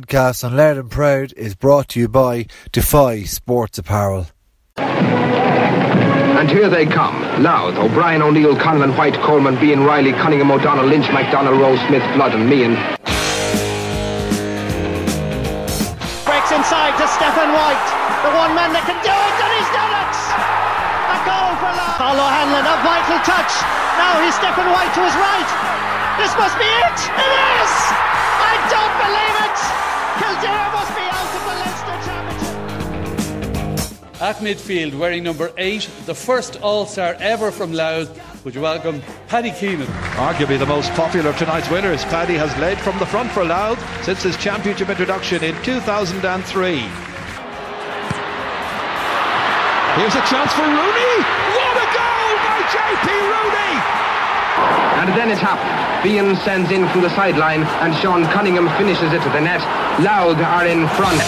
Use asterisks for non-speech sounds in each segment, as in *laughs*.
podcast on Louth and Proud is brought to you by Defy Sports Apparel. And here they come. Louth, O'Brien, O'Neill, Conlon, White, Coleman, Bean, Riley, Cunningham, O'Donnell, Lynch, McDonald, Rose, Smith, Flood and Meehan. Breaks inside to Stephen White. The one man that can do it, and he's done it! A goal for Louth. Paulo Hanlon, a vital touch. Now he's Stephen White to his right. This must be it! It is! I don't believe it! Kildare must be out of the Leinster Championship. At midfield, wearing number eight, the first All Star ever from Louth, would you welcome Paddy Keenan. Arguably the most popular of tonight's winners, Paddy has led from the front for Louth since his championship introduction in 2003. Here's a chance for Rooney. What a goal by JP Rooney! And then it happened. Bean sends in from the sideline and Sean Cunningham finishes it to the net. Louth are in front.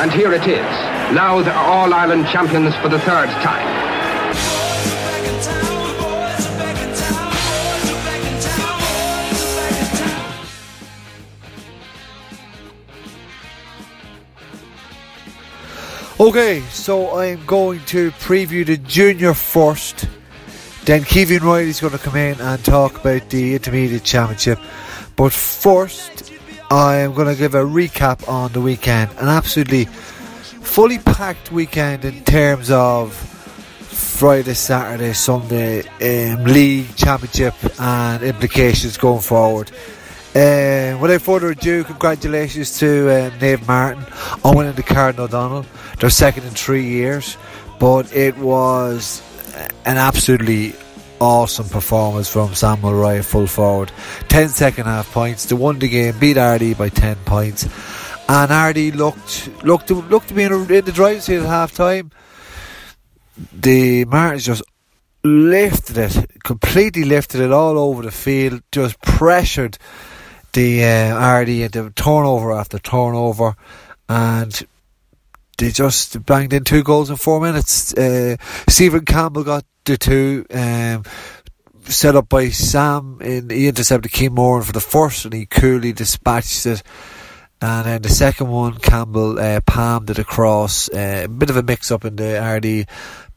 And here it is. Louth are All Ireland champions for the third time. Okay, so I'm going to preview the junior first. Then Kevin Reilly's going to come in and talk about the intermediate championship. But first, I am going to give a recap on the weekend. An absolutely fully packed weekend in terms of Friday, Saturday, Sunday um, league championship and implications going forward. Uh, without further ado, congratulations to uh, Naomh Máirtín on winning the Cardinal O'Donnell. They're second in three years, but it was an absolutely awesome performance from Sam Mulroy, full forward. 10 second half points. to won the game, beat Ardee by 10 points. And Ardee looked looked to, looked to be in, the driving seat at half time. The Martins just lifted it, completely lifted it all over the field, just pressured the uh, Ardee into turnover after turnover, and they just banged in two goals in four minutes. Uh, Stephen Campbell got the two. Um, set up by Sam, and he intercepted Keane Moran for the first, and he coolly dispatched it. And then the second one, Campbell uh, palmed it across. Uh, a bit of a mix up in the Ardee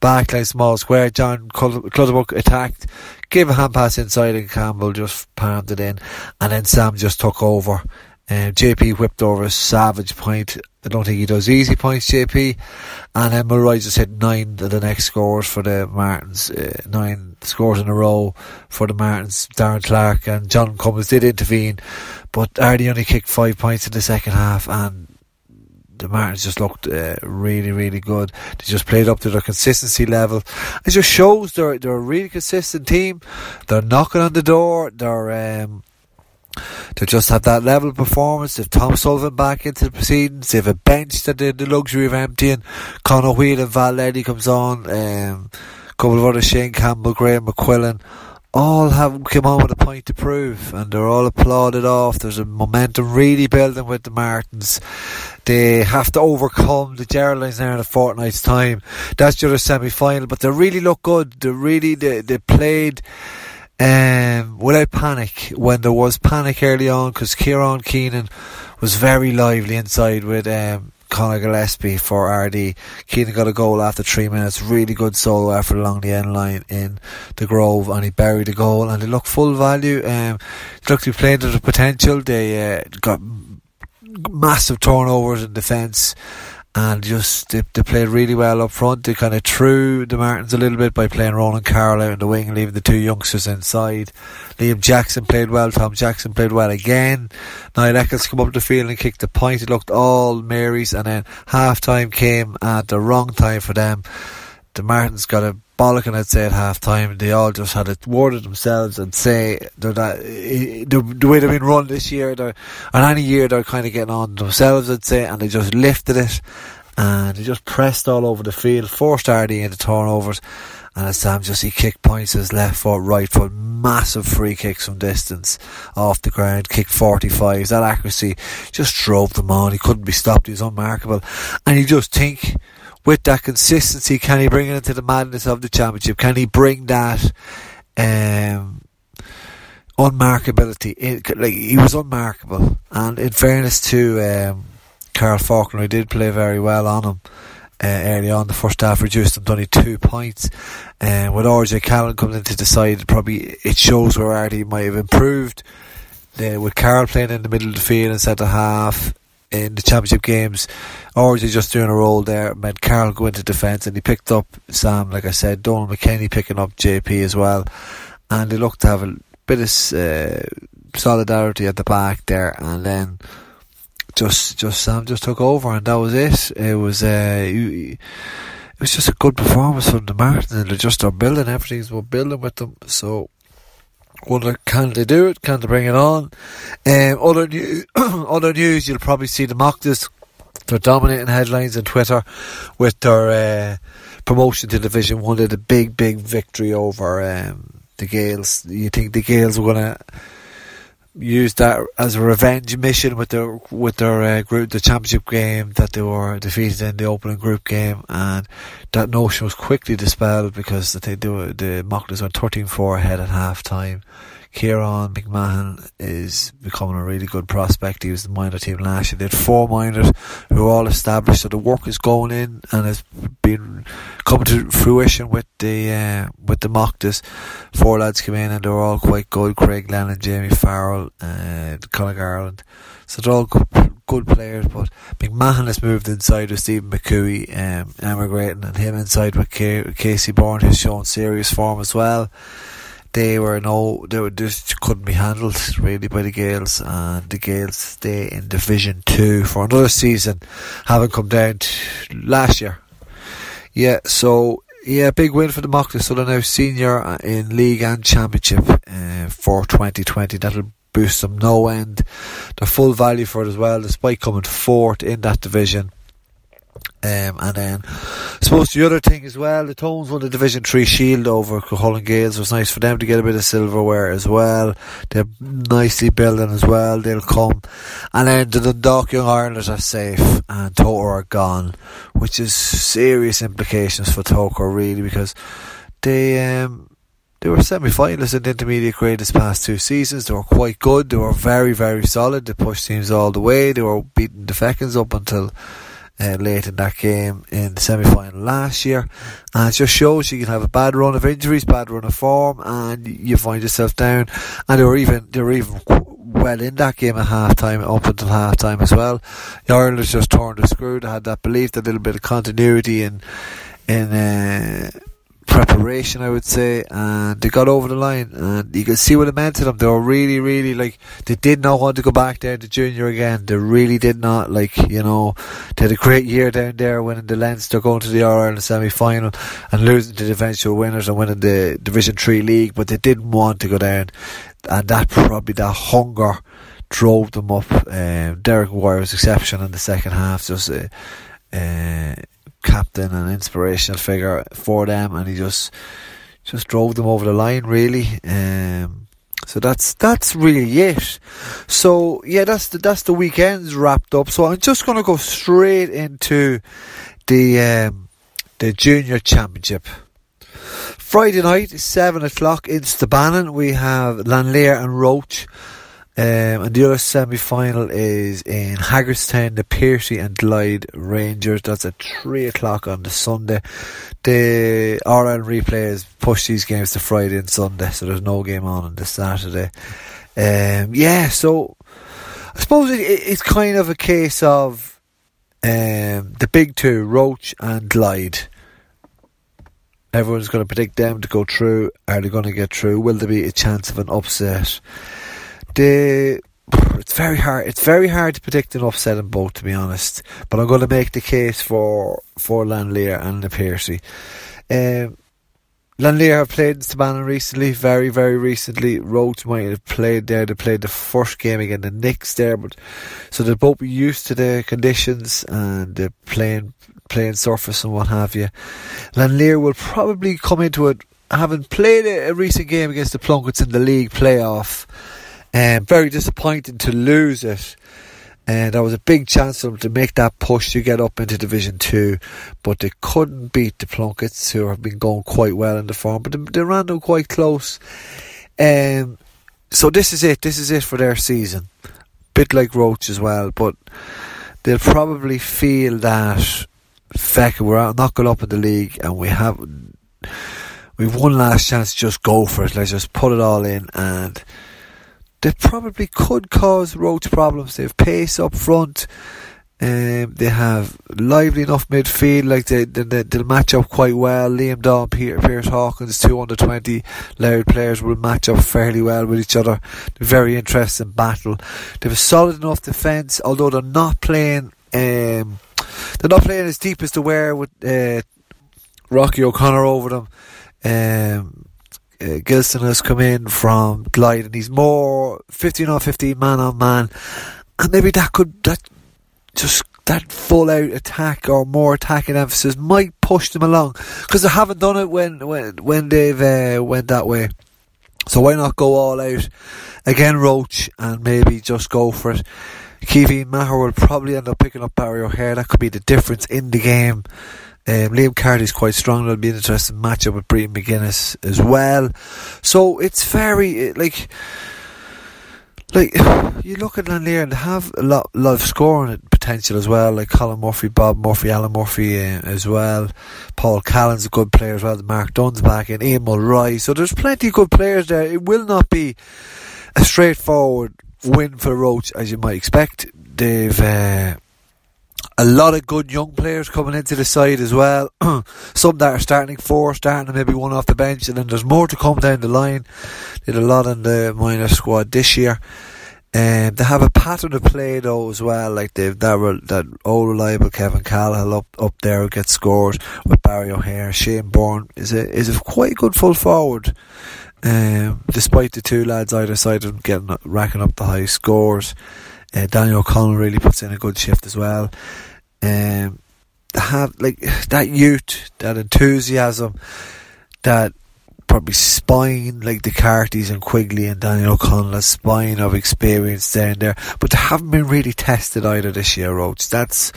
backline small square. John Clutterbuck attacked, gave a hand pass inside, and Campbell just palmed it in. And then Sam just took over. Um, JP whipped over a savage point. I don't think he does easy points, JP. And then Mulroy just hit nine of the next scores for the Martins. Uh, nine scores in a row for the Martins. Darren Clark and John Cummins did intervene, but Ardee only kicked five points in the second half and the Martins just looked uh, really, really good. They just played up to their consistency level. It just shows they're they're a really consistent team. They're knocking on the door. They're um, they just have that level of performance. They've Tom Sullivan back into the proceedings. They have a bench that they the luxury of emptying. Conor Whelan and Val comes on. Um, a couple of others, Shane Campbell, Graham McQuillan, all have come on with a point to prove, and they're all applauded off. There's a momentum really building with the Martins. They have to overcome the Geraldines now in a fortnight's time. That's just a semi final, but they really look good. They really they, they played um, without panic when there was panic early on because Kieran Keenan was very lively inside with um, Conor Gillespie for Ardee. Keenan got a goal after three minutes. Really good solo effort along the end line in the Grove, and he buried the goal. And they look full value. Um, they look to be playing to the potential. They uh, got massive turnovers in defence and just they, they, played really well up front. They kind of threw the Martins a little bit by playing Roland Carroll out in the wing leaving the two youngsters inside. Liam Jackson played well. Tom Jackson played well again. Niall Eccles come up the field and kicked the point. It looked all Mary's, and then half time came at the wrong time for them. The Martins got a bollocking, I'd say, at half time. They all just had it worded themselves and say that eh, the, the way they've been run this year, they're, or any year, they're kind of getting on themselves, I'd say, and they just lifted it and they just pressed all over the field, forced Ardee into turnovers. And as Sam just he kicked points his left foot, right foot, massive free kicks from distance off the ground, kicked 45. That accuracy just drove them on. He couldn't be stopped. He was unmarkable. And you just think, with that consistency, can he bring it into the madness of the championship? Can he bring that um, unmarkability. It, like he was unmarkable, and in fairness to um, Carl Faulkner, he did play very well on him. Uh, early on, the first half reduced them to only two points. And uh, with RJ Callan coming into the side, probably it shows where Ardee might have improved. Uh, with Carl playing in the middle of the field instead of half in the championship games, RJ just doing a role there, meant Carl go into defence and he picked up Sam, like I said, Donald McKennie picking up JP as well. And they looked to have a bit of uh, solidarity at the back there, and then just just Sam just took over, and that was it. It was uh, it was just a good performance from the Martin, and they're just are building everything's we're building with them. So, wonder can they do it? Can they bring it on? Um, other news, *coughs* other news, you'll probably see the Mochtas. They're dominating headlines on Twitter with their uh, promotion to Division One. They had a big, big victory over um, the Gaels. You think the Gaels were going to used that as a revenge mission with their with their uh, group the championship game that they were defeated in the opening group game and that notion was quickly dispelled because they were, the Mochtas went 13-4 ahead at half time Kieran McMahon is becoming a really good prospect. He was the minor team last year. They had four minors who are all established, so the work is going in and has been coming to fruition with the uh, with the Mochtas. Four lads came in and they're all quite good. Craig Lennon, Jamie Farrell, uh, Conor Garland. So they're all good, good players, but McMahon has moved inside with Stephen McCooey, um, emigrating, and him inside with Casey Bourne, who's shown serious form as well they were no, they were just couldn't be handled really by the Gaels, and the Gaels stay in Division Two for another season, having come down last year. Yeah, so yeah, big win for the Mochtas. So they're now senior in league and championship uh, for 2020. That'll boost them no end. They're full value for it as well, despite coming fourth in that division. Um, and then, I suppose the other thing as well, the Tones won the Division 3 Shield over Cuchulainn Gaels. It was nice for them to get a bit of silverware as well. They're nicely building as well. They'll come. And then the Dundalk Young Irelanders are safe and Togher are gone, which is serious implications for Togher really because they, um, they were semi-finalists in the intermediate grade this past two seasons. They were quite good. They were very, very solid. They pushed teams all the way. They were beating the Fechins up until uh, late in that game in the semi-final last year. And it just shows you can have a bad run of injuries, bad run of form, and you find yourself down. And they were even they were even well in that game at half time, up until half time as well. The Irelanders just turned the screw. They had that belief, a little bit of continuity in in. Uh, preparation, I would say, and they got over the line, and you could see what it meant to them. They were really, really like they did not want to go back down to junior again. They really did not like you know they had a great year down there, winning the Leinster, going to the All Ireland semi final, and losing to the eventual winners and winning the Division Three league, but they didn't want to go down, and that probably that hunger drove them up. Um, Derek Wire was exception in the second half, just. Uh, uh, captain and inspirational figure for them, and he just just drove them over the line really. Um, so that's that's really it. So yeah, that's the that's the weekends wrapped up. So I'm just going to go straight into the um, the junior championship. Friday night, seven o'clock in Stabannon, we have Lannléire and Roche um, and the other semi final is in Haggardstown, the Piercy and Glyde Rangers. That's at 3 o'clock on the Sunday. The RL replays push these games to Friday and Sunday, so there's no game on on the Saturday. Um, yeah, so I suppose it, it's kind of a case of um, the big two, Roche and Glyde. Everyone's going to predict them to go through. Are they going to get through? Will there be a chance of an upset? The it's very hard. It's very hard to predict an upset in both, to be honest. But I'm going to make the case for for Lannléire and the Piercy. Um, Lannléire have played in Stabannon recently, very, very recently. Roche might have played there. They played the first game against the Knicks there, but so they'll both be used to the conditions and the playing playing surface and what have you. Lannléire will probably come into it having played a, a recent game against the Plunkets in the league playoff um, very disappointing to lose it. And there was a big chance for them to make that push to get up into Division 2, but they couldn't beat the Plunkets, who have been going quite well in the form, but they, they ran them quite close. Um, so this is it. This is it for their season. Bit like Roche as well, but they'll probably feel that feck we're not going up in the league and we have we've one last chance to just go for it. Let's just put it all in and they probably could cause Roche problems. They have pace up front. Um, they have lively enough midfield, like they, they, they'll match up quite well. Liam Dawn, Peter Pierce Hawkins, two under 20 Louth players will match up fairly well with each other. Very interesting battle. They have a solid enough defence, although they're not playing, um, they're not playing as deep as they were with uh, Rocky O'Connor over them. Um, uh, Gilson has come in from Glyde and he's more 15 on 15 man on man and maybe that could that just that full out attack or more attacking emphasis might push them along because they haven't done it when when when they've uh, went that way. So why not go all out again, Roche, and maybe just go for it. Kevin Maher will probably end up picking up Barry O'Hare. That could be the difference in the game. Um, Liam Carty's quite strong. It'll be an interesting matchup with Breeden McGuinness as well. So it's very like like you look at Lannléire and have a lot, lot of scoring potential as well, like Colin Murphy, Bob Murphy, Alan Murphy uh, as well. Paul Callan's a good player as well. Mark Dunn's back in, Ian Mulroy. So there's plenty of good players there. It will not be a straightforward win for Roche as you might expect. They've uh, a lot of good young players coming into the side as well. *clears throat* Some that are starting four, starting maybe one off the bench, and then there's more to come down the line. Did a lot in the minor squad this year. Um, they have a pattern of play though as well, like they've that that old reliable Kevin Cahill up up there who gets scores with Barry O'Hare. Shane Bourne is a is a quite good full forward. Um, despite the two lads either side of them getting racking up the high scores. Uh, Daniel O'Connell really puts in a good shift as well. Um, have like *sighs* that youth, that enthusiasm, that probably spine like the Cartys and Quigley and Daniel O'Connell, a spine of experience down there, but they haven't been really tested either this year, Roche. That's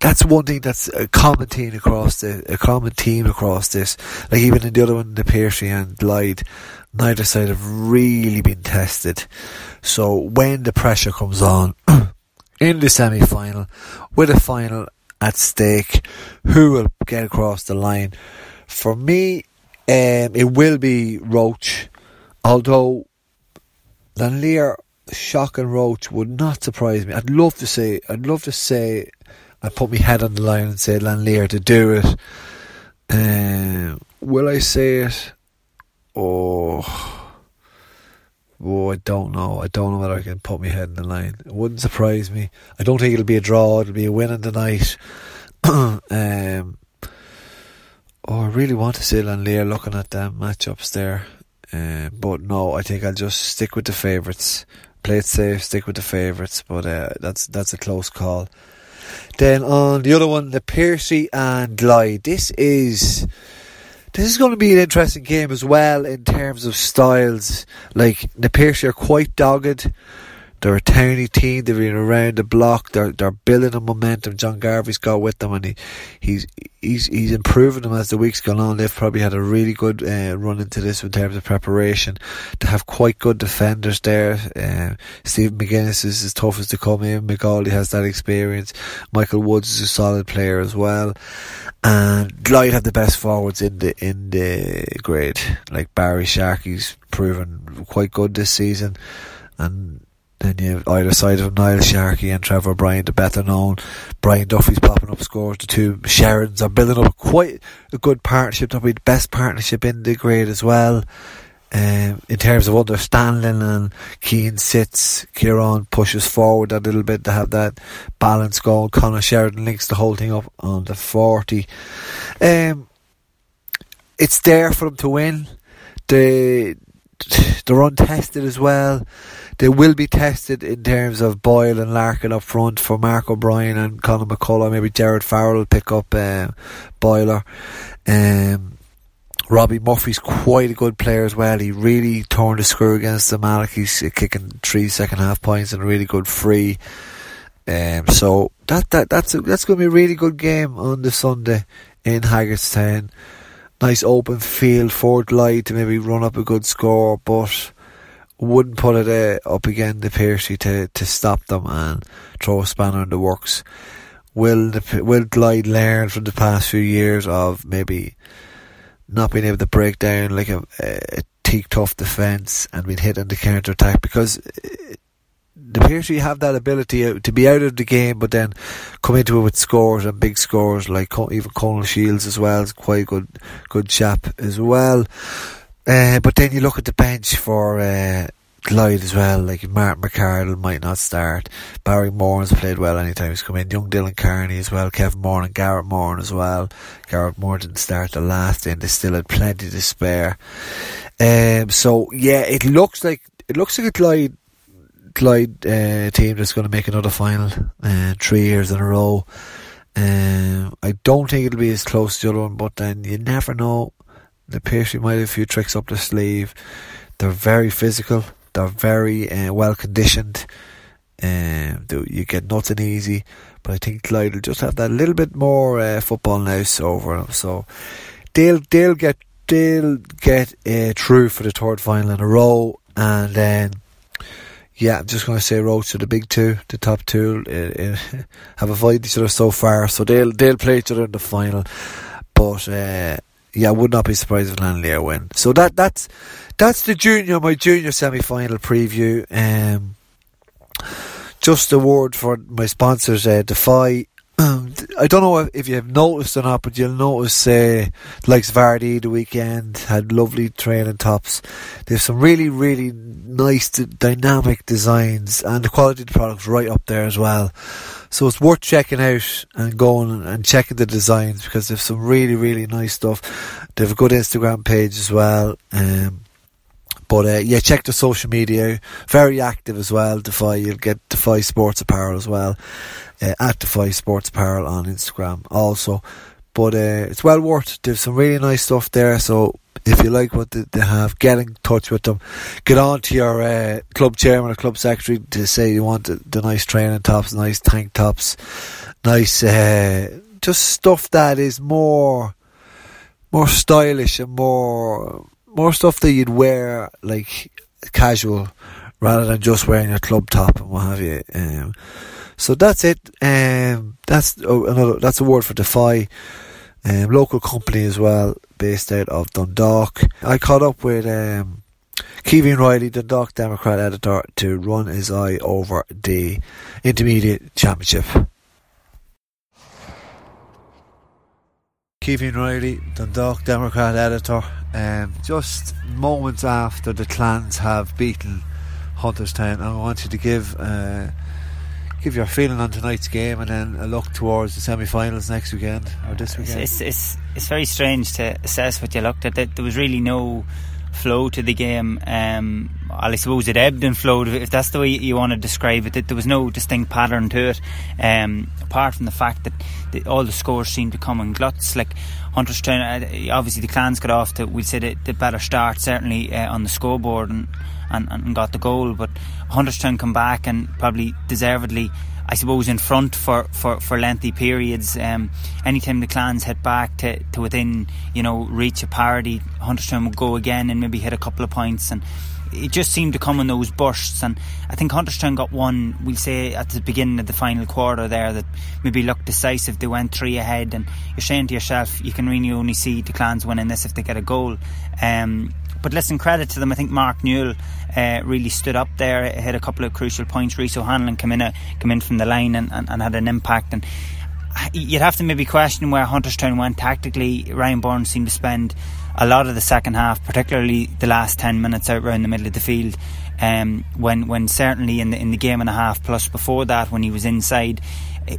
that's one thing that's a common theme across the a common theme across this. Like even in the other one, the Piercy and Glyde, neither side have really been tested. So when the pressure comes on *clears throat* in the semi final, with a final at stake, who will get across the line? For me, um, it will be Roche, although Lannléire, Shock and Roche would not surprise me. I'd love to say, I'd love to say, I put my head on the line and say Lannléire to do it. Um, will I say it? Oh. Oh, I don't know. I don't know whether I can put my head in the line. It wouldn't surprise me. I don't think it'll be a draw. It'll be a win in the night. *coughs* um, oh, I really want to say Lannléire looking at them matchups there. Uh, but no, I think I'll just stick with the favourites. Play it safe, stick with the favourites. But uh, that's that's a close call. Then on the other one, the Piercy and Glyde. This is this is going to be an interesting game as well in terms of styles. Like the Piercy are quite dogged. They're a towny team. They've been around the block. They're they're building a momentum. John Garvey's got with them, and he, he's he's he's improving them as the weeks gone on. They've probably had a really good uh, run into this in terms of preparation. They have quite good defenders there. Uh, Stephen McGuinness is as tough as to come in. McGauley has that experience. Michael Woods is a solid player as well. And Glyde have the best forwards in the in the grade. Like Barry Sharkey's proven quite good this season, and then you have either side of Niall Sharkey and Trevor O'Brien, the better known. Brian Duffy's popping up scores. The two Sherrons are building up quite a good partnership. That'll be the best partnership in the grade as well. Um, in terms of understanding and Keane sits, Kieran pushes forward a little bit to have that balance goal. Connor Sheridan links the whole thing up on the 40. Um, it's there for them to win. They, they're untested as well. They will be tested in terms of Boyle and Larkin up front for Mark O'Brien and Conor McCullough. Maybe Jared Farrell will pick up uh, Boiler. Um, Robbie Murphy's quite a good player as well. He really turned the screw against the Malik. He's kicking three second half points and a really good free. Um, so that that that's a, that's going to be a really good game on the Sunday in Haggardstown. Nice open field for Glyde to maybe run up a good score, but wouldn't put it uh, up again the Piercy to, to stop them and throw a spanner in the works. Will the, will Glyde learn from the past few years of maybe not being able to break down like a, a teak tough defence and being hit in the counter attack because uh, the Piercy have that ability to be out of the game, but then come into it with scores and big scores, like even Conal Shields as well is quite a good, good chap as well. Uh, but then you look at the bench for uh, as well, like Martin McCardle might not start. Barry Moran's played well anytime he's come in. Young Dylan Carney as well, Kevin Moore and Garrett Moore as well. Garrett Moore didn't start the last end, they still had plenty to spare. Um, so yeah, it looks like it looks like a Glyde Glyde uh, team that's going to make another final uh, three years in a row. Um, I don't think it'll be as close to the other one, but then you never know. The Piercy might have a few tricks up the sleeve. They're very physical. They're very uh, well conditioned. Um, you get nothing easy, but I think Glyde will just have that little bit more uh, football nous over them. So they'll they'll get they'll get uh, through for the third final in a row, and then yeah, I'm just going to say road to the big two, the top two, uh, uh, *laughs* have avoided each other so far, so they'll they'll play each other in the final. But uh, yeah, I would not be surprised if Lannléire win. So that that's that's the junior, my junior semi-final preview. Um, just a word for my sponsors, uh, Defy I don't know if you have noticed or not, but you'll notice, uh, like Vardy the weekend had lovely training tops. They have some really, really nice, dynamic designs, and the quality of the product's right up there as well. So it's worth checking out and going and checking the designs because they have some really, really nice stuff. They have a good Instagram page as well. Um, but uh, yeah, check the social media. Very active as well. Defy, you'll get Defy Sports Apparel as well uh, at Defy Sports Apparel on Instagram also. But uh, it's well worth. There's some really nice stuff there. So if you like what they, have, get in touch with them. Get on to your uh, club chairman or club secretary to say you want the, the nice training tops, nice tank tops, nice uh, just stuff that is more more stylish and more more stuff that you'd wear like casual rather than just wearing your club top and what have you. Um, so that's it. Um, that's another. That's a word for Defy. Um, local company as well, based out of Dundalk. I caught up with um, Kevin Reilly, Dundalk Democrat editor, to run his eye over the intermediate championship. Kevin Reilly, Dundalk Democrat editor. Um, just moments after the clans have beaten Hunterstown, I want you to give. Uh, give your feeling on tonight's game and then a look towards the semi-finals next weekend or this weekend? It's it's, it's very strange to assess what you looked at. There was really no flow to the game. Um, I suppose it ebbed and flowed, if that's the way you want to describe it. There was no distinct pattern to it, um, apart from the fact that the, all the scores seemed to come in gluts. Like Hunterstown, uh, obviously the clans got off to, we'd say, the, the better start, certainly uh, on the scoreboard and, and, and got the goal, but Hunterstown come back and probably deservedly I suppose in front for, for, for lengthy periods. Um, anytime the clans hit back to, to within you know reach of parity, Hunterstown would go again and maybe hit a couple of points and. It just seemed to come in those bursts, and I think Hunterstown got one. We'll say at the beginning of the final quarter there that maybe looked decisive. They went three ahead, and you're saying to yourself, you can really only see the clans winning this if they get a goal. Um, but listen, credit to them. I think Mark Newell uh, really stood up there, hit a couple of crucial points. Reese O'Hanlon came in, uh, came in from the line and, and, and had an impact. And you'd have to maybe question where Hunterstown went tactically. Ryan Burns seemed to spend a lot of the second half, particularly the last ten minutes out around the middle of the field. Um, when when certainly in the in the game and a half plus before that, when he was inside,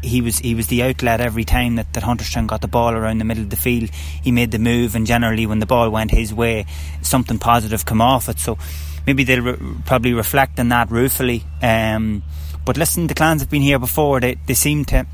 he was he was the outlet every time that, that Hunterstown got the ball around the middle of the field. He made the move, and generally when the ball went his way, something positive come off it. So maybe they'll re- probably reflect on that ruefully. Um, but listen, the clans have been here before. They they seem to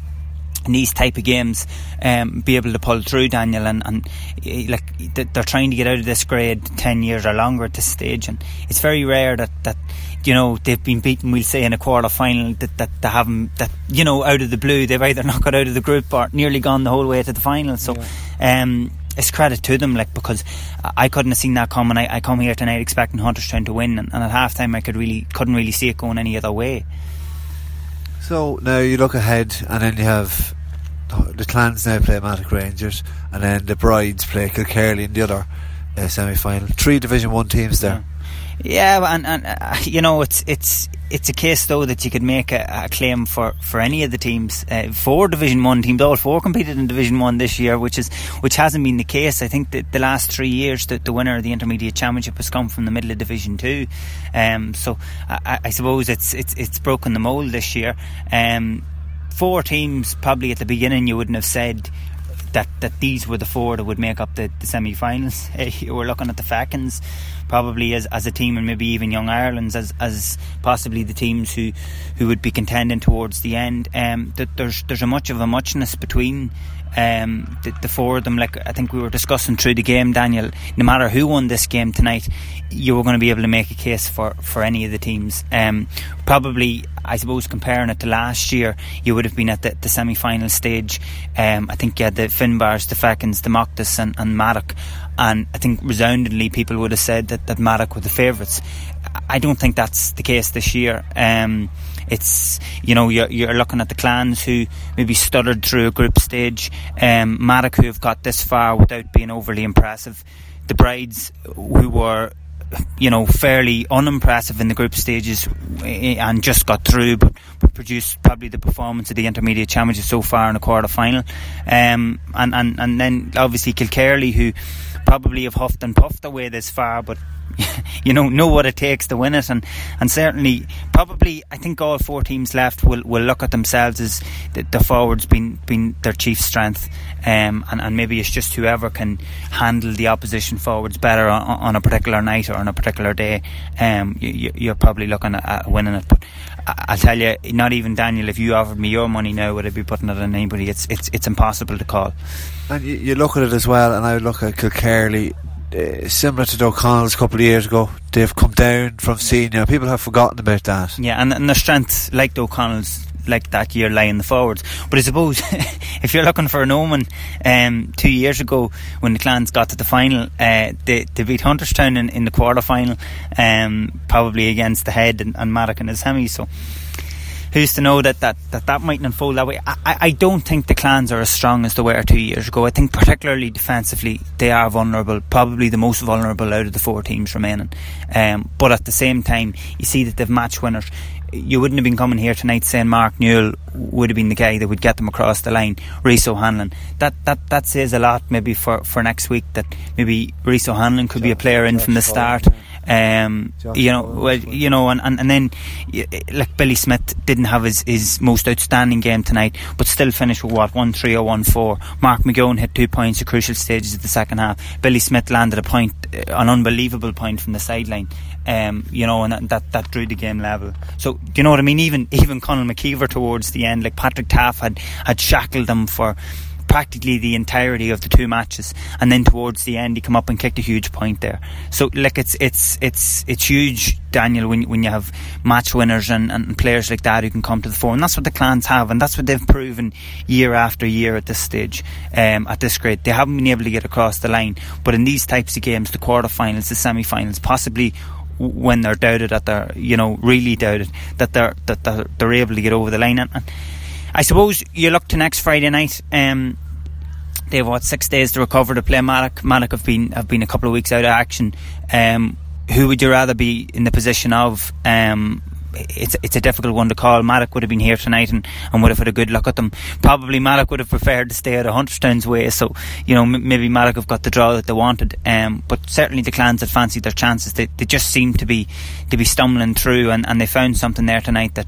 in these type of games um, be able to pull through Daniel and, and eh, like they're trying to get out of this grade 10 years or longer at this stage and it's very rare that, that you know they've been beaten we'll say in a quarter final that, that they haven't that you know out of the blue they've either not got out of the group or nearly gone the whole way to the final so yeah. um, it's credit to them, like because I couldn't have seen that coming. I, I come here tonight expecting Hunterstown to win, and, and at half time I could really couldn't really see it going any other way. So now you look ahead, and then you have the clans now play Mattock Rangers, and then the brides play Kilkerley in the other uh, semi final. Three Division One teams there. Yeah, and and uh, you know it's it's it's a case though that you could make a, a claim for, for any of the teams. Uh, four Division One teams, all four competed in Division One this year, which is which hasn't been the case. I think that the last three years, the, the winner of the Intermediate Championship has come from the middle of Division Two. Um, so I, I, suppose it's it's it's broken the mold this year. Um, four teams probably at the beginning you wouldn't have said that, that these were the four that would make up the, the semi finals. *laughs* we're looking at the Falcons probably as, as a team and maybe even Young Ireland's as, as possibly the teams who, who would be contending towards the end. Um, that there's there's a much of a muchness between um, the, the, four of them, like I think we were discussing through the game, Daniel, no matter who won this game tonight, you were going to be able to make a case for, for any of the teams. Um, probably, I suppose, comparing it to last year, you would have been at the, the semi final stage. Um, I think you had the Finbars, the Falcons, the Mochtas, and, and Mattock. And I think resoundingly, people would have said that, that Mattock were the favourites. I don't think that's the case this year. Um, it's you know you're, you're looking at the clans who maybe stuttered through a group stage, um, Mattock who have got this far without being overly impressive, the brides who were you know, fairly unimpressive in the group stages eh, and just got through, but, but produced probably the performance of the intermediate challenges so far in a quarter final. Um, and, and, and then obviously Kilkerley, who probably have huffed and puffed away this far, but *laughs* you know know what it takes to win it, and and certainly probably I think all four teams left will, will look at themselves as the, the forwards being being their chief strength, um, and and maybe it's just whoever can handle the opposition forwards better on, on a particular night or on a particular day. Um, you, you're probably looking at, winning it, but I'll tell you, not even Daniel. If you offered me your money now, would I be putting it on anybody? It's it's it's impossible to call. And you, look at it as well, and I look at Kilkerley uh, similar to the O'Connells a couple of years ago. They've come down from senior. People have forgotten about that. Yeah, and, and their strength, like the O'Connells, like that year, lie in the forwards. But I suppose *laughs* if you're looking for an omen, um, two years ago when the Clans got to the final, uh, they, they beat Hunterstown in, in the quarter final, um, probably against the head and, Mattock and Mattock in the semi. So who's to know that that, that, that mightn't unfold that way? I, I don't think the clans are as strong as they were two years ago. I think particularly defensively they are vulnerable, probably the most vulnerable out of the four teams remaining. Um, but at the same time, you see that they've match winners. You wouldn't have been coming here tonight saying Mark Newell would have been the guy that would get them across the line. Reese O'Hanlon. That that that says a lot maybe for, for next week that maybe Reese O'Hanlon could be a player in from the start. Um, you know, well, you know, and, and, and then like Billy Smith didn't have his, his most outstanding game tonight, but still finished with what one three or one four. Mark McGowan hit two points at crucial stages of the second half. Billy Smith landed a point, uh, an unbelievable point from the sideline. Um, you know, and that, that, that drew the game level. So, do you know what I mean? Even even Conal McKeever towards the end, like Patrick Taff had had shackled them for practically the entirety of the two matches, and then towards the end he come up and kicked a huge point there. So like it's it's it's it's huge, Daniel, when when you have match winners and, and players like that who can come to the fore, and that's what the clans have, and that's what they've proven year after year at this stage, um, at this grade. They haven't been able to get across the line, but in these types of games, the quarterfinals, the semi-finals, possibly when they're doubted that they're you know really doubted that they're that they're, they're able to get over the line and, I suppose you look to next Friday night. Um, they have what six days to recover to play Mattock. Mattock have been have been a couple of weeks out of action. Um, who would you rather be in the position of? Um, it's it's a difficult one to call. Mattock would have been here tonight and, and would have had a good look at them. Probably Mattock would have preferred to stay out of Hunterstown's way, so you know m- maybe Mattock have got the draw that they wanted. Um, but certainly the clans had fancied their chances. They, they just seem to be to be stumbling through, and, and they found something there tonight that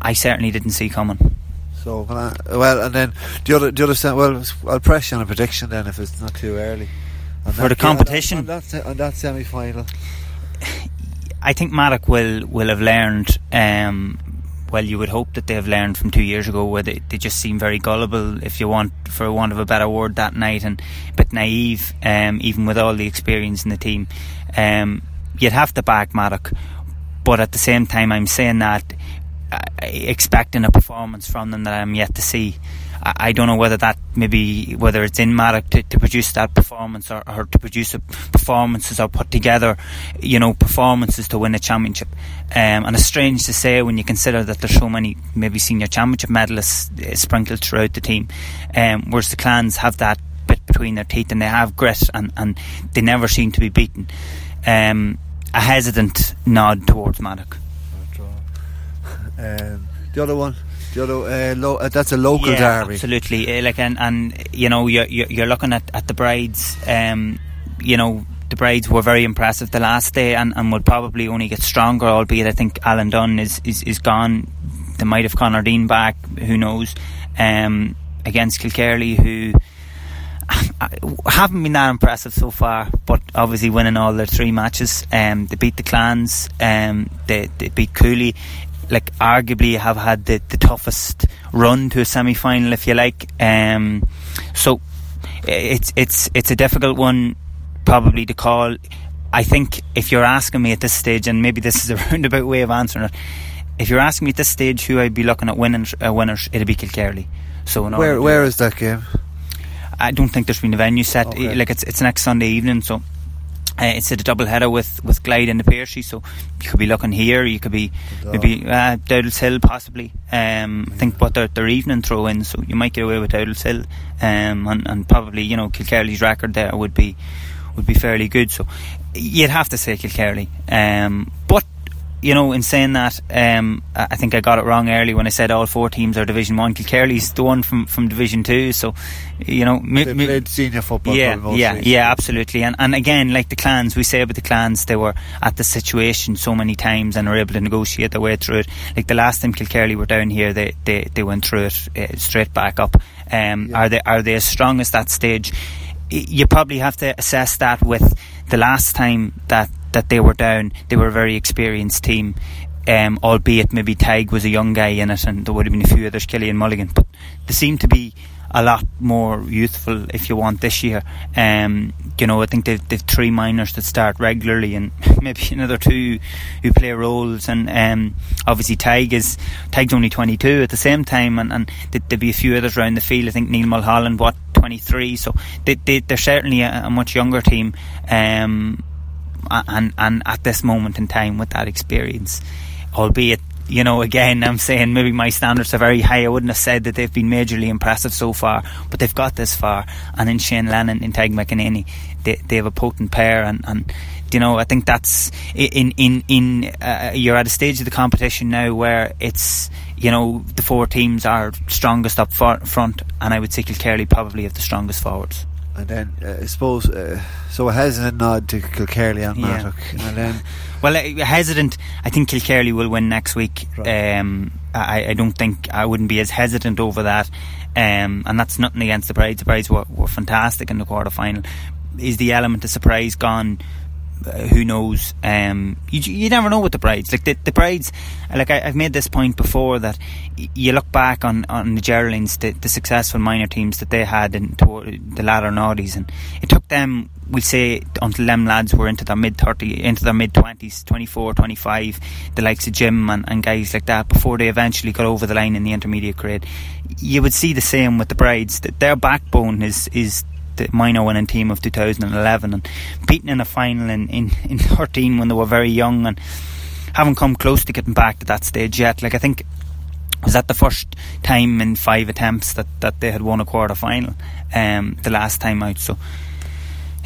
I certainly didn't see coming. So well, and then the other the other side. Well, I'll press you on a prediction then if it's not too early. On For the competition, on that, on that semi final. *laughs* I think Mattock will will have learned. Um, well, you would hope that they have learned from two years ago, where they, they just seem very gullible, if you want, for want of a better word, that night, and a bit naive, um, even with all the experience in the team. Um, you'd have to back Mattock, but at the same time, I'm saying that expecting a performance from them that I'm yet to see. I, I, don't know whether that maybe whether it's in Mattock to, to produce that performance or, or, to produce performances or put together, you know, performances to win a championship. Um, and it's strange to say when you consider that there's so many maybe senior championship medalists uh, sprinkled throughout the team, um, whereas the clans have that bit between their teeth and they have grit and, and they never seem to be beaten. Um, a hesitant nod towards Mattock. *laughs* Um, the other one, the other uh, lo- uh, that's a local yeah, derby. Absolutely, uh, like and, and you know you're you're looking at, at the brides. Um, you know the brides were very impressive the last day and, and would probably only get stronger. Albeit I think Alan Dunn is is, is gone. They might have Conor Dean back. Who knows? Um, against Kilkerley, who haven't been that impressive so far, but obviously winning all their three matches. Um, they beat the Clans, um, they, they beat Cooley. Like arguably have had the, the toughest run to a semi final, if you like. Um, so it's it's it's a difficult one, probably to call. I think if you're asking me at this stage, and maybe this is a *laughs* roundabout way of answering it, if you're asking me at this stage who I'd be looking at winning uh, winners, it'd be Kilkerley. So where where is that game? I don't think there's been a venue set. Okay. Like it's it's next Sunday evening, so. Uh, it's a double header with, with Glyde and the Piercy, so you could be looking here. You could be maybe uh, Dowdall's Hill, possibly. Um, I think, but they're, they're evening throw in, so you might get away with Dowdall's Hill, um, and, and probably you know Kilkerley's record there would be would be fairly good. So you'd have to say Kilkerley, um, but you know, in saying that, um, I think I got it wrong early when I said all four teams are Division One. Kilkerley's the one from, from Division Two, so you know, they played senior football. Yeah, yeah, yeah, absolutely. And and again, like the clans, we say about the clans, they were at the situation so many times and were able to negotiate their way through it. Like the last time Kilkerley were down here, they they, they went through it uh, straight back up. Um, yeah. Are they are they as strong as that stage? You probably have to assess that with the last time that that they were down. They were a very experienced team. Um, albeit maybe Tag was a young guy in it, and there would have been a few others, Killian Mulligan, but they seem to be a lot more youthful, if you want, this year. Um, you know, I think they've, they've three minors that start regularly, and *laughs* maybe another two who play roles. And um, obviously, Tag is Tag's only 22 at the same time, and, and there'd be a few others around the field. I think Neil Mulholland, what 23, so they, they, are certainly a, a, much younger team. Um, and and at this moment in time with that experience, albeit you know, again, I'm saying maybe my standards are very high. I wouldn't have said that they've been majorly impressive so far, but they've got this far. And in Shane Lennon, in Tag McEnany, they, they have a potent pair. And, and, you know, I think that's in, in, in, uh, you're at a stage of the competition now where it's, you know, the four teams are strongest up front. And I would say Kilkerley probably have the strongest forwards. And then uh, I suppose uh, so a hesitant nod to Kilkerley and Mattock, yeah. and then *laughs* well, uh, hesitant. I think Kilkerley will win next week. Right. Um, I, I don't think I wouldn't be as hesitant over that. Um, and that's nothing against the Brides. The Brides were, were fantastic in the quarter final. Is the element of surprise gone? Who knows? Um, you, you never know with the brides. Like the, the brides, like I, have made this point before that you look back on, on the Geraldines, the, the successful minor teams that they had in the latter noughties, and it took them, we'll say, until them lads were into their mid 30, into their mid 20s, 24, 25, the likes of Jim and, and guys like that, before they eventually got over the line in the intermediate grade. You would see the same with the brides. That their backbone is is the minor winning team of 2011 and beating in a final in, in, *laughs* in 13 when they were very young and haven't come close to getting back to that stage yet. Like I think was that the first time in five attempts that, that they had won a quarter final um, the last time out. So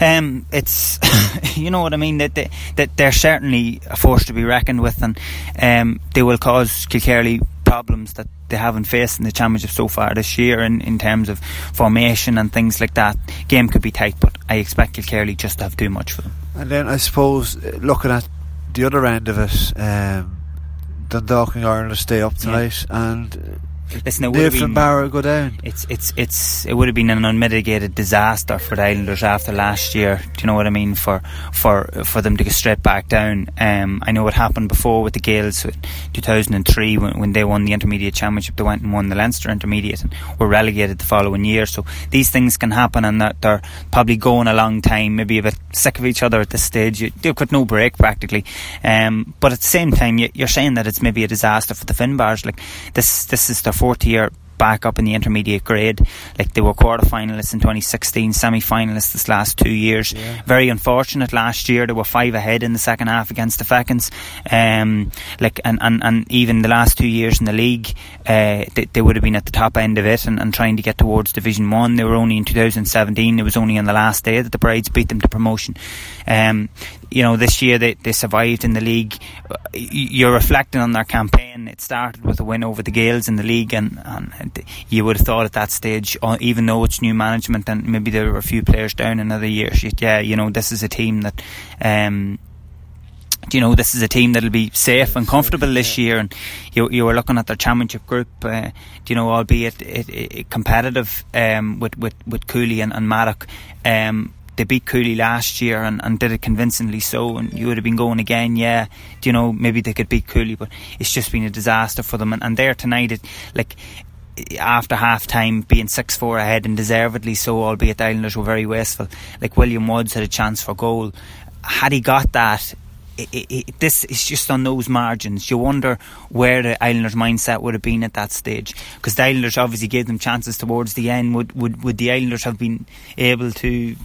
um, it's *laughs* you know what I mean that they, that they're certainly a force to be reckoned with, and um, they will cause Kilkerley problems that they haven't faced in the championship so far this year in, in terms of formation and things like that. Game could be tight, but I expect Kilkerley just to have too much for them. And then I suppose uh, looking at the other end of it, um, Dundalk and Ireland stay up tonight, yeah. and Listen, it would have Barrow go down. It's it's it's it would have been an unmitigated disaster for the Irelanders after last year. Do you know what I mean? For for for them to go straight back down. Um, I know what happened before with the Gaels, in 2003 when, when they won the intermediate championship. They went and won the Leinster intermediate and were relegated the following year. So these things can happen, and that they're probably going a long time, maybe a bit sick of each other at this stage. You, they've got no break practically. Um, but at the same time, you, are saying that it's maybe a disaster for the Finbars. Like this, this is their fourth year back up in the intermediate grade. Like they were quarter finalists in 2016, semi finalists this last two years. Yeah. Very unfortunate last year. They were five ahead in the second half against the Fechins. Um, like and, and, and even the last two years in the league, uh, they, they, would have been at the top end of it and, and trying to get towards Division One. They were only in 2017. It was only on the last day that the Brides beat them to promotion. Um, you know, this year they, they survived in the league. You're reflecting on their campaign. It started with a win over the Gaels in the league, and, and you would have thought at that stage, uh, even though it's new management and maybe there were a few players down another year, yeah, you know, this is a team that. Um, you know this is a team that'll be safe and comfortable this year and you, you were looking at their championship group uh, you know albeit it, it, it competitive um, with, with, with Cooley and, and Mattock um, they beat Cooley last year and, and did it convincingly so, and you would have been going again. Yeah, do you know maybe they could beat Cooley, but it's just been a disaster for them. And, and there tonight, it like after half time being 6 4 ahead and deservedly so, albeit the Irelanders were very wasteful. Like William Woods had a chance for goal. Had he got that, it, it, it, this is just on those margins. You wonder where the Irelanders' mindset would have been at that stage, because the Irelanders obviously gave them chances towards the end. Would would would the Irelanders have been able to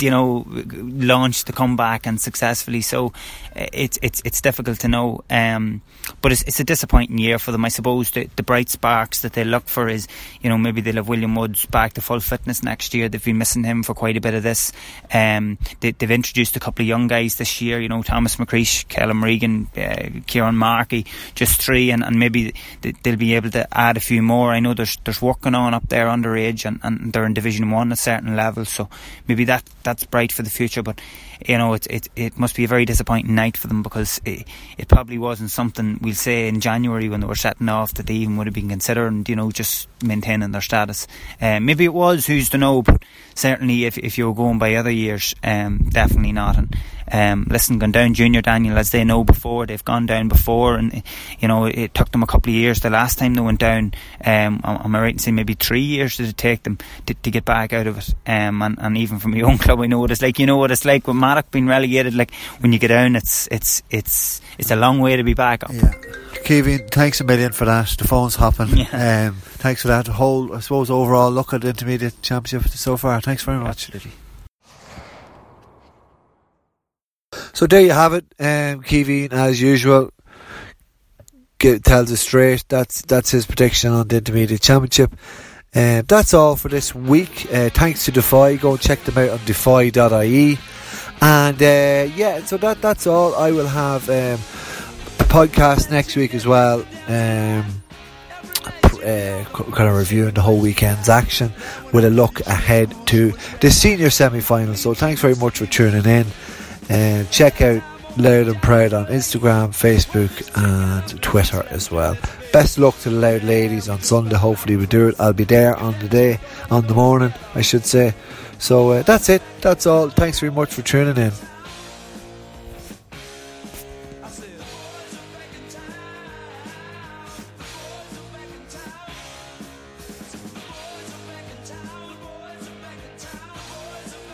you know, launched the comeback and successfully. So it's it's it's difficult to know. Um, but it's, it's a disappointing year for them. I suppose the, the bright sparks that they look for is, you know, maybe they'll have William Woods back to full fitness next year. They've been missing him for quite a bit of this. Um, they, have introduced a couple of young guys this year. You know, Thomas McCreesh, Kellen Regan, uh, Kieran Markey, just three, and, and maybe they'll be able to add a few more. I know there's there's working on up there underage, and, and they're in Division One at certain levels. So maybe that that's bright for the future. But you know, it it, it must be a very disappointing night for them because it, it probably wasn't something we'll say in January when they were setting off that they even would have been considering. You know, just maintaining their status. Um, maybe it was. Who's to know? But certainly, if if you were going by other years, um, definitely not. And um, listen, gone down junior Daniel as they know before. They've gone down before, and you know it took them a couple of years. The last time they went down, um, am I right in saying maybe three years did it take them to, to get back out of it? Um, and, and even from my own *laughs* club, I know what it's like. You know what it's like with Mattock being relegated. Like when you get down, it's it's it's it's a long way to be back up. Yeah. Kevin, thanks a million for that. The phone's hopping. Yeah. Um, thanks for that. Whole, I suppose, overall look at the intermediate championship so far. Thanks very much. Absolutely. So there you have it. Um, Kevin, as usual, get, tells us straight. That's that's his prediction on the intermediate championship. Um, that's all for this week. Uh, thanks to Defy. Go and check them out on defy.ie. And uh, yeah, so that that's all. I will have um, podcast next week as well. Um, uh, kind of reviewing the whole weekend's action with a look ahead to the senior semi final. So thanks very much for tuning in. And check out Louth and Proud on Instagram, Facebook, and Twitter as well. Best luck to the Louth ladies on Sunday. Hopefully, we do it. I'll be there on the day, on the morning, I should say. So uh, that's it. That's all. Thanks very much for tuning in.